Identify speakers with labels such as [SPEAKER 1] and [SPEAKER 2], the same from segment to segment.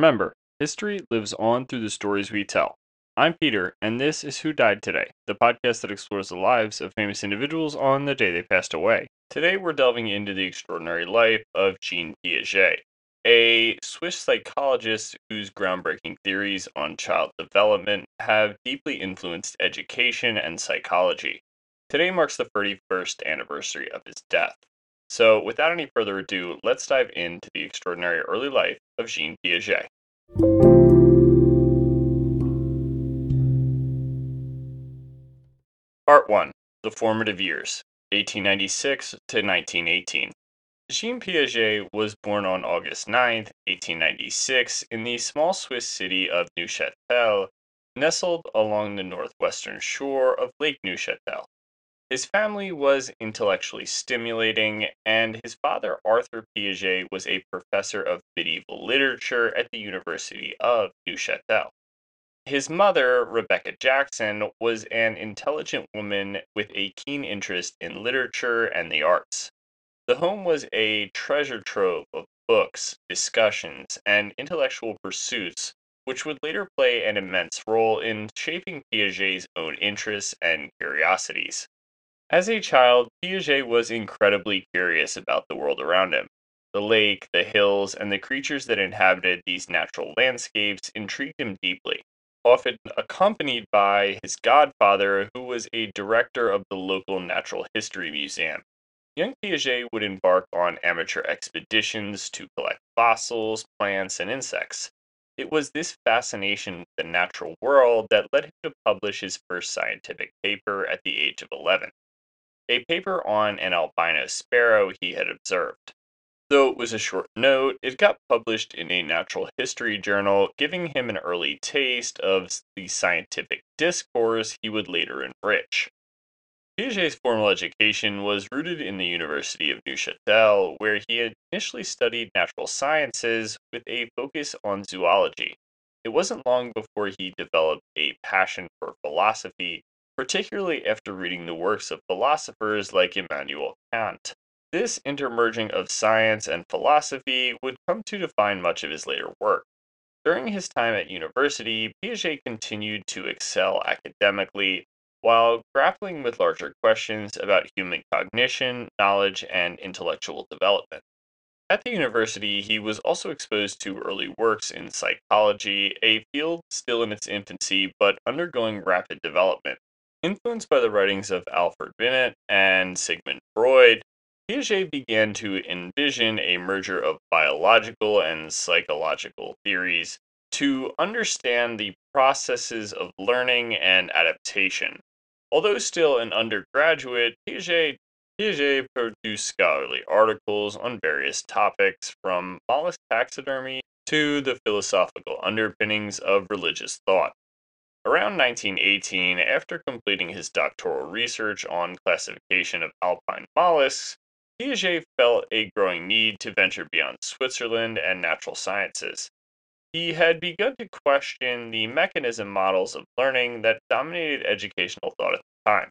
[SPEAKER 1] Remember, history lives on through the stories we tell. I'm Peter, and this is Who Died Today, the podcast that explores the lives of famous individuals on the day they passed away. Today, we're delving into the extraordinary life of Jean Piaget, a Swiss psychologist whose groundbreaking theories on child development have deeply influenced education and psychology. Today marks the 31st anniversary of his death. So, without any further ado, let's dive into the extraordinary early life of Jean Piaget. Part 1 The Formative Years, 1896 to 1918. Jean Piaget was born on August 9, 1896, in the small Swiss city of Neuchâtel, nestled along the northwestern shore of Lake Neuchâtel. His family was intellectually stimulating, and his father, Arthur Piaget, was a professor of medieval literature at the University of Neuchâtel. His mother, Rebecca Jackson, was an intelligent woman with a keen interest in literature and the arts. The home was a treasure trove of books, discussions, and intellectual pursuits, which would later play an immense role in shaping Piaget's own interests and curiosities. As a child, Piaget was incredibly curious about the world around him. The lake, the hills, and the creatures that inhabited these natural landscapes intrigued him deeply, often accompanied by his godfather, who was a director of the local Natural History Museum. Young Piaget would embark on amateur expeditions to collect fossils, plants, and insects. It was this fascination with the natural world that led him to publish his first scientific paper at the age of 11 a paper on an albino sparrow he had observed. Though it was a short note, it got published in a natural history journal, giving him an early taste of the scientific discourse he would later enrich. Piaget's formal education was rooted in the University of Neuchâtel, where he initially studied natural sciences with a focus on zoology. It wasn't long before he developed a passion for philosophy particularly after reading the works of philosophers like Immanuel Kant. This intermerging of science and philosophy would come to define much of his later work. During his time at university, Piaget continued to excel academically while grappling with larger questions about human cognition, knowledge, and intellectual development. At the university, he was also exposed to early works in psychology, a field still in its infancy but undergoing rapid development. Influenced by the writings of Alfred Binet and Sigmund Freud, Piaget began to envision a merger of biological and psychological theories to understand the processes of learning and adaptation. Although still an undergraduate, Piaget, Piaget produced scholarly articles on various topics from mollusk taxidermy to the philosophical underpinnings of religious thought. Around 1918, after completing his doctoral research on classification of alpine mollusks, Piaget felt a growing need to venture beyond Switzerland and natural sciences. He had begun to question the mechanism models of learning that dominated educational thought at the time.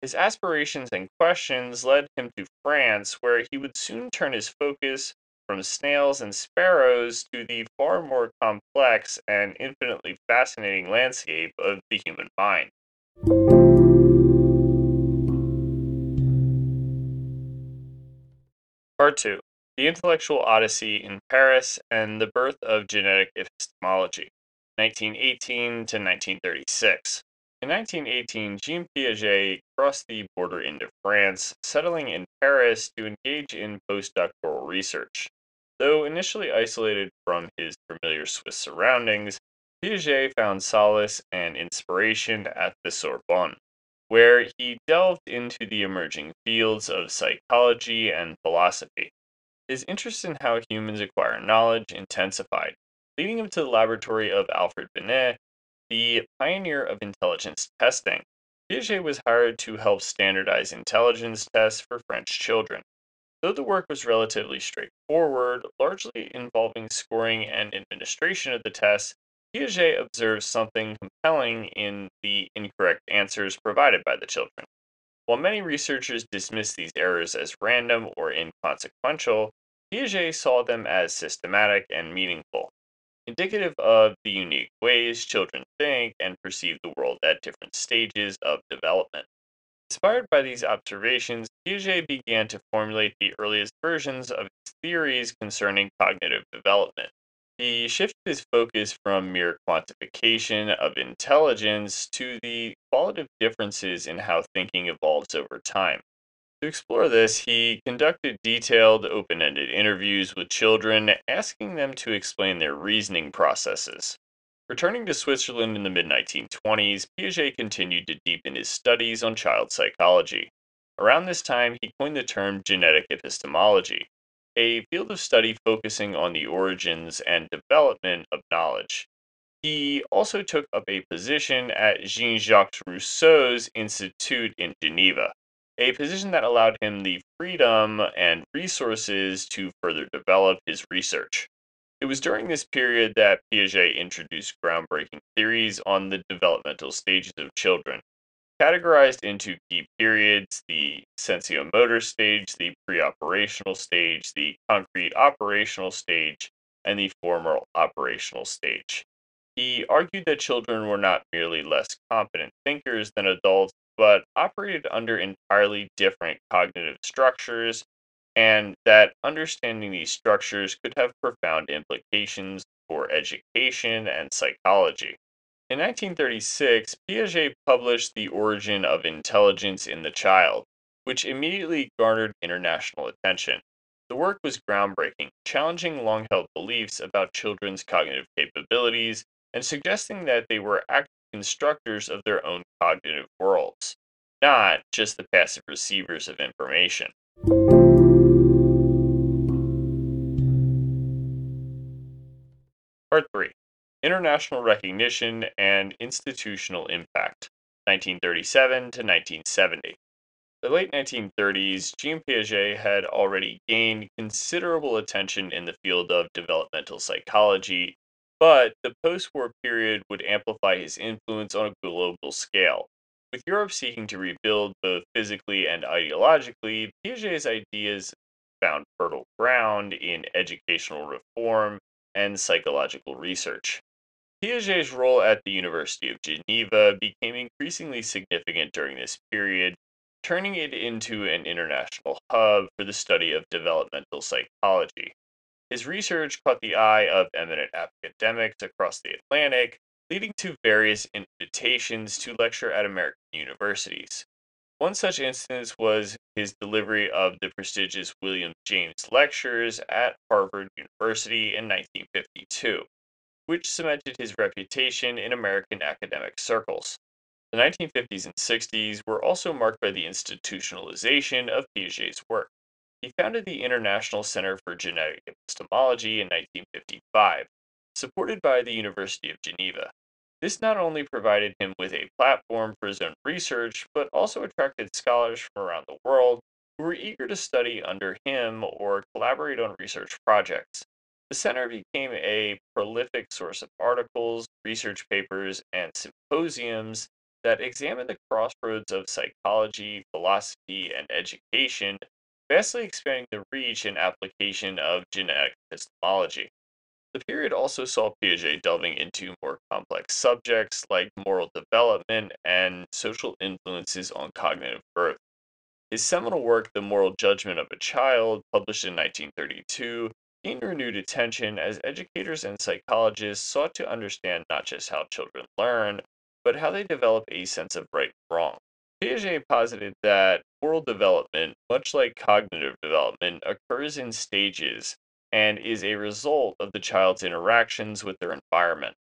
[SPEAKER 1] His aspirations and questions led him to France, where he would soon turn his focus from snails and sparrows to the far more complex and infinitely fascinating landscape of the human mind. Part 2 The Intellectual Odyssey in Paris and the Birth of Genetic Epistemology, 1918 to 1936. In 1918, Jean Piaget crossed the border into France, settling in Paris to engage in postdoctoral research. Though initially isolated from his familiar Swiss surroundings, Piaget found solace and inspiration at the Sorbonne, where he delved into the emerging fields of psychology and philosophy. His interest in how humans acquire knowledge intensified, leading him to the laboratory of Alfred Binet, the pioneer of intelligence testing. Piaget was hired to help standardize intelligence tests for French children. Though the work was relatively straightforward, largely involving scoring and administration of the test, Piaget observed something compelling in the incorrect answers provided by the children. While many researchers dismiss these errors as random or inconsequential, Piaget saw them as systematic and meaningful. indicative of the unique ways children think and perceive the world at different stages of development. Inspired by these observations, Piaget began to formulate the earliest versions of his theories concerning cognitive development. He shifted his focus from mere quantification of intelligence to the qualitative differences in how thinking evolves over time. To explore this, he conducted detailed, open ended interviews with children, asking them to explain their reasoning processes. Returning to Switzerland in the mid 1920s, Piaget continued to deepen his studies on child psychology. Around this time, he coined the term genetic epistemology, a field of study focusing on the origins and development of knowledge. He also took up a position at Jean Jacques Rousseau's Institute in Geneva a position that allowed him the freedom and resources to further develop his research. It was during this period that Piaget introduced groundbreaking theories on the developmental stages of children. Categorized into key periods, the sensorimotor stage, the preoperational stage, the concrete operational stage, and the formal operational stage. He argued that children were not merely less competent thinkers than adults, but operated under entirely different cognitive structures, and that understanding these structures could have profound implications for education and psychology. In 1936, Piaget published The Origin of Intelligence in the Child, which immediately garnered international attention. The work was groundbreaking, challenging long held beliefs about children's cognitive capabilities and suggesting that they were active constructors of their own cognitive worlds, not just the passive receivers of information. Part 3 International Recognition and Institutional Impact, 1937 to 1970. The late 1930s, Jean Piaget had already gained considerable attention in the field of developmental psychology but the post war period would amplify his influence on a global scale. With Europe seeking to rebuild both physically and ideologically, Piaget's ideas found fertile ground in educational reform and psychological research. Piaget's role at the University of Geneva became increasingly significant during this period, turning it into an international hub for the study of developmental psychology. His research caught the eye of eminent academics across the Atlantic, leading to various invitations to lecture at American universities. One such instance was his delivery of the prestigious William James Lectures at Harvard University in 1952, which cemented his reputation in American academic circles. The 1950s and 60s were also marked by the institutionalization of Piaget's work. He founded the International Center for Genetic Epistemology in 1955, supported by the University of Geneva. This not only provided him with a platform for his own research, but also attracted scholars from around the world who were eager to study under him or collaborate on research projects. The center became a prolific source of articles, research papers, and symposiums that examined the crossroads of psychology, philosophy, and education vastly expanding the reach and application of genetic epistemology. The period also saw Piaget delving into more complex subjects like moral development and social influences on cognitive growth. His seminal work, The Moral Judgment of a Child, published in 1932, gained renewed attention as educators and psychologists sought to understand not just how children learn, but how they develop a sense of right and wrong. Piaget posited that moral development, much like cognitive development, occurs in stages and is a result of the child's interactions with their environment.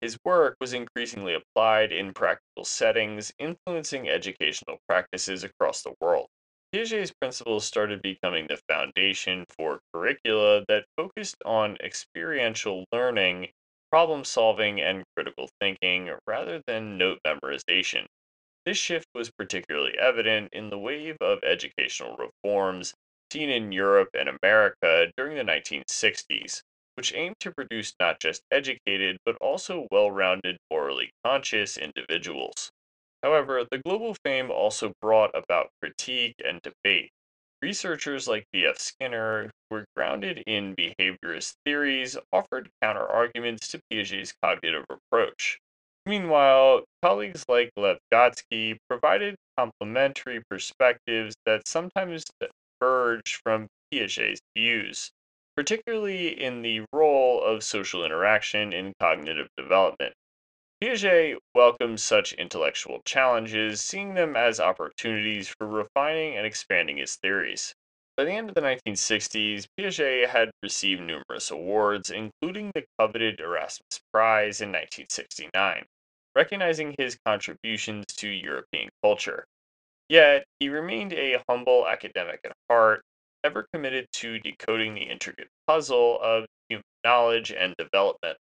[SPEAKER 1] His work was increasingly applied in practical settings, influencing educational practices across the world. Piaget's principles started becoming the foundation for curricula that focused on experiential learning, problem solving, and critical thinking rather than note memorization. This shift was particularly evident in the wave of educational reforms seen in Europe and America during the 1960s, which aimed to produce not just educated but also well rounded, morally conscious individuals. However, the global fame also brought about critique and debate. Researchers like B.F. Skinner, who were grounded in behaviorist theories, offered counterarguments to Piaget's cognitive approach. Meanwhile, colleagues like Lev Vygotsky provided complementary perspectives that sometimes diverged from Piaget's views, particularly in the role of social interaction in cognitive development. Piaget welcomed such intellectual challenges, seeing them as opportunities for refining and expanding his theories. By the end of the 1960s, Piaget had received numerous awards, including the coveted Erasmus Prize in 1969 recognizing his contributions to European culture. Yet, he remained a humble academic at heart, ever committed to decoding the intricate puzzle of human knowledge and development.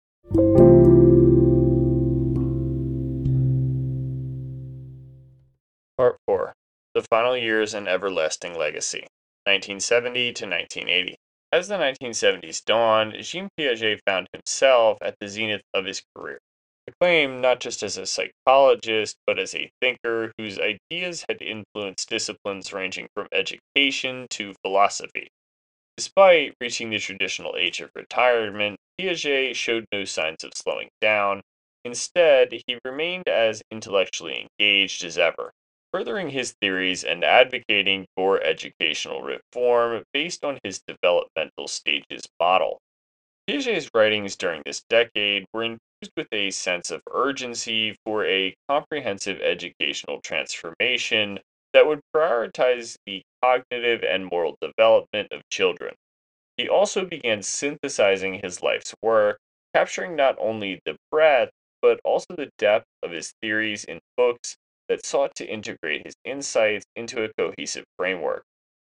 [SPEAKER 1] Part 4 The Final Years and Everlasting Legacy, 1970 to 1980. As the 1970s dawned, Jean Piaget found himself at the zenith of his career acclaimed not just as a psychologist, but as a thinker whose ideas had influenced disciplines ranging from education to philosophy. Despite reaching the traditional age of retirement, Piaget showed no signs of slowing down. Instead, he remained as intellectually engaged as ever, furthering his theories and advocating for educational reform based on his developmental stages model. Piaget's writings during this decade were infused with a sense of urgency for a comprehensive educational transformation that would prioritize the cognitive and moral development of children. He also began synthesizing his life's work, capturing not only the breadth but also the depth of his theories in books that sought to integrate his insights into a cohesive framework.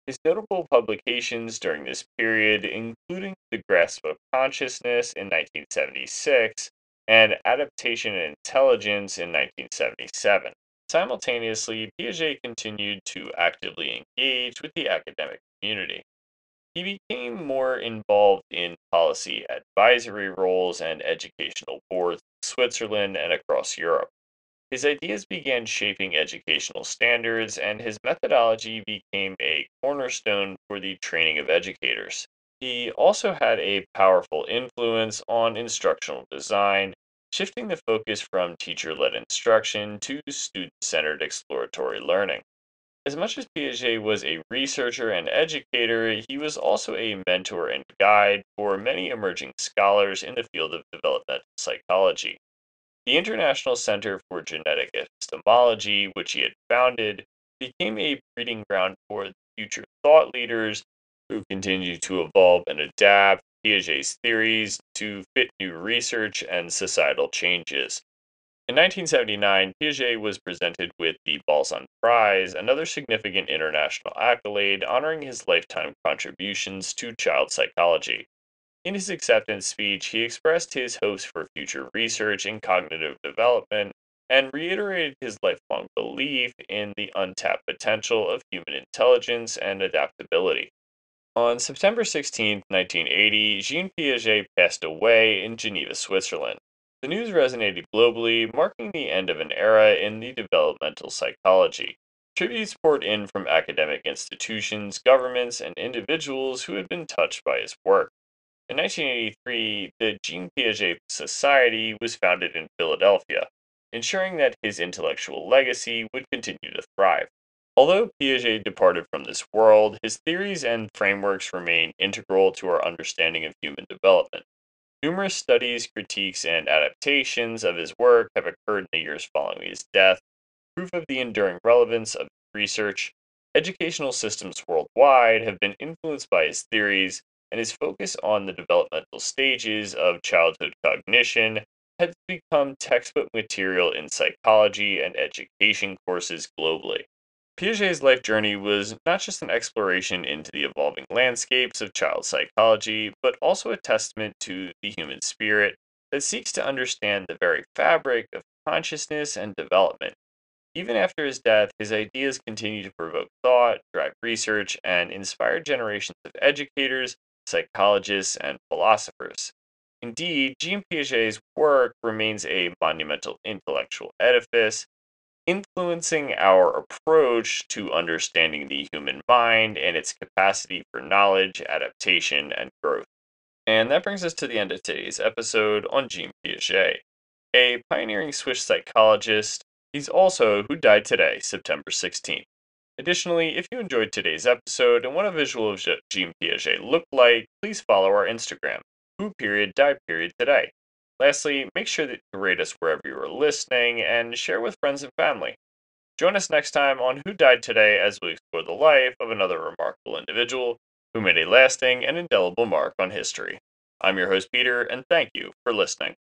[SPEAKER 1] His notable publications during this period, including The Grasp of Consciousness in 1976 and Adaptation and Intelligence in 1977. Simultaneously, Piaget continued to actively engage with the academic community. He became more involved in policy advisory roles and educational boards in Switzerland and across Europe. His ideas began shaping educational standards, and his methodology became a cornerstone for the training of educators. He also had a powerful influence on instructional design, shifting the focus from teacher led instruction to student centered exploratory learning. As much as Piaget was a researcher and educator, he was also a mentor and guide for many emerging scholars in the field of developmental psychology. The International Center for Genetic Epistemology, which he had founded, became a breeding ground for future thought leaders who continue to evolve and adapt Piaget's theories to fit new research and societal changes. In 1979, Piaget was presented with the Balzan Prize, another significant international accolade honoring his lifetime contributions to child psychology. In his acceptance speech, he expressed his hopes for future research in cognitive development and reiterated his lifelong belief in the untapped potential of human intelligence and adaptability. On September 16, 1980, Jean Piaget passed away in Geneva, Switzerland. The news resonated globally, marking the end of an era in the developmental psychology. Tributes poured in from academic institutions, governments, and individuals who had been touched by his work. In 1983, the Jean Piaget Society was founded in Philadelphia, ensuring that his intellectual legacy would continue to thrive. Although Piaget departed from this world, his theories and frameworks remain integral to our understanding of human development. Numerous studies, critiques, and adaptations of his work have occurred in the years following his death, proof of the enduring relevance of his research. Educational systems worldwide have been influenced by his theories, and his focus on the developmental stages of childhood cognition has become textbook material in psychology and education courses globally. Piaget's life journey was not just an exploration into the evolving landscapes of child psychology, but also a testament to the human spirit that seeks to understand the very fabric of consciousness and development. Even after his death, his ideas continue to provoke thought, drive research, and inspire generations of educators, psychologists, and philosophers. Indeed, Jean Piaget's work remains a monumental intellectual edifice, influencing our approach to understanding the human mind and its capacity for knowledge, adaptation, and growth. And that brings us to the end of today's episode on Jean Piaget, a pioneering Swiss psychologist. He's also who died today, September 16th. Additionally, if you enjoyed today's episode and want a visual of Jean Piaget look like, please follow our Instagram, who period died period today. Lastly, make sure that you rate us wherever you are listening and share with friends and family. Join us next time on Who Died Today as we explore the life of another remarkable individual who made a lasting and indelible mark on history. I'm your host, Peter, and thank you for listening.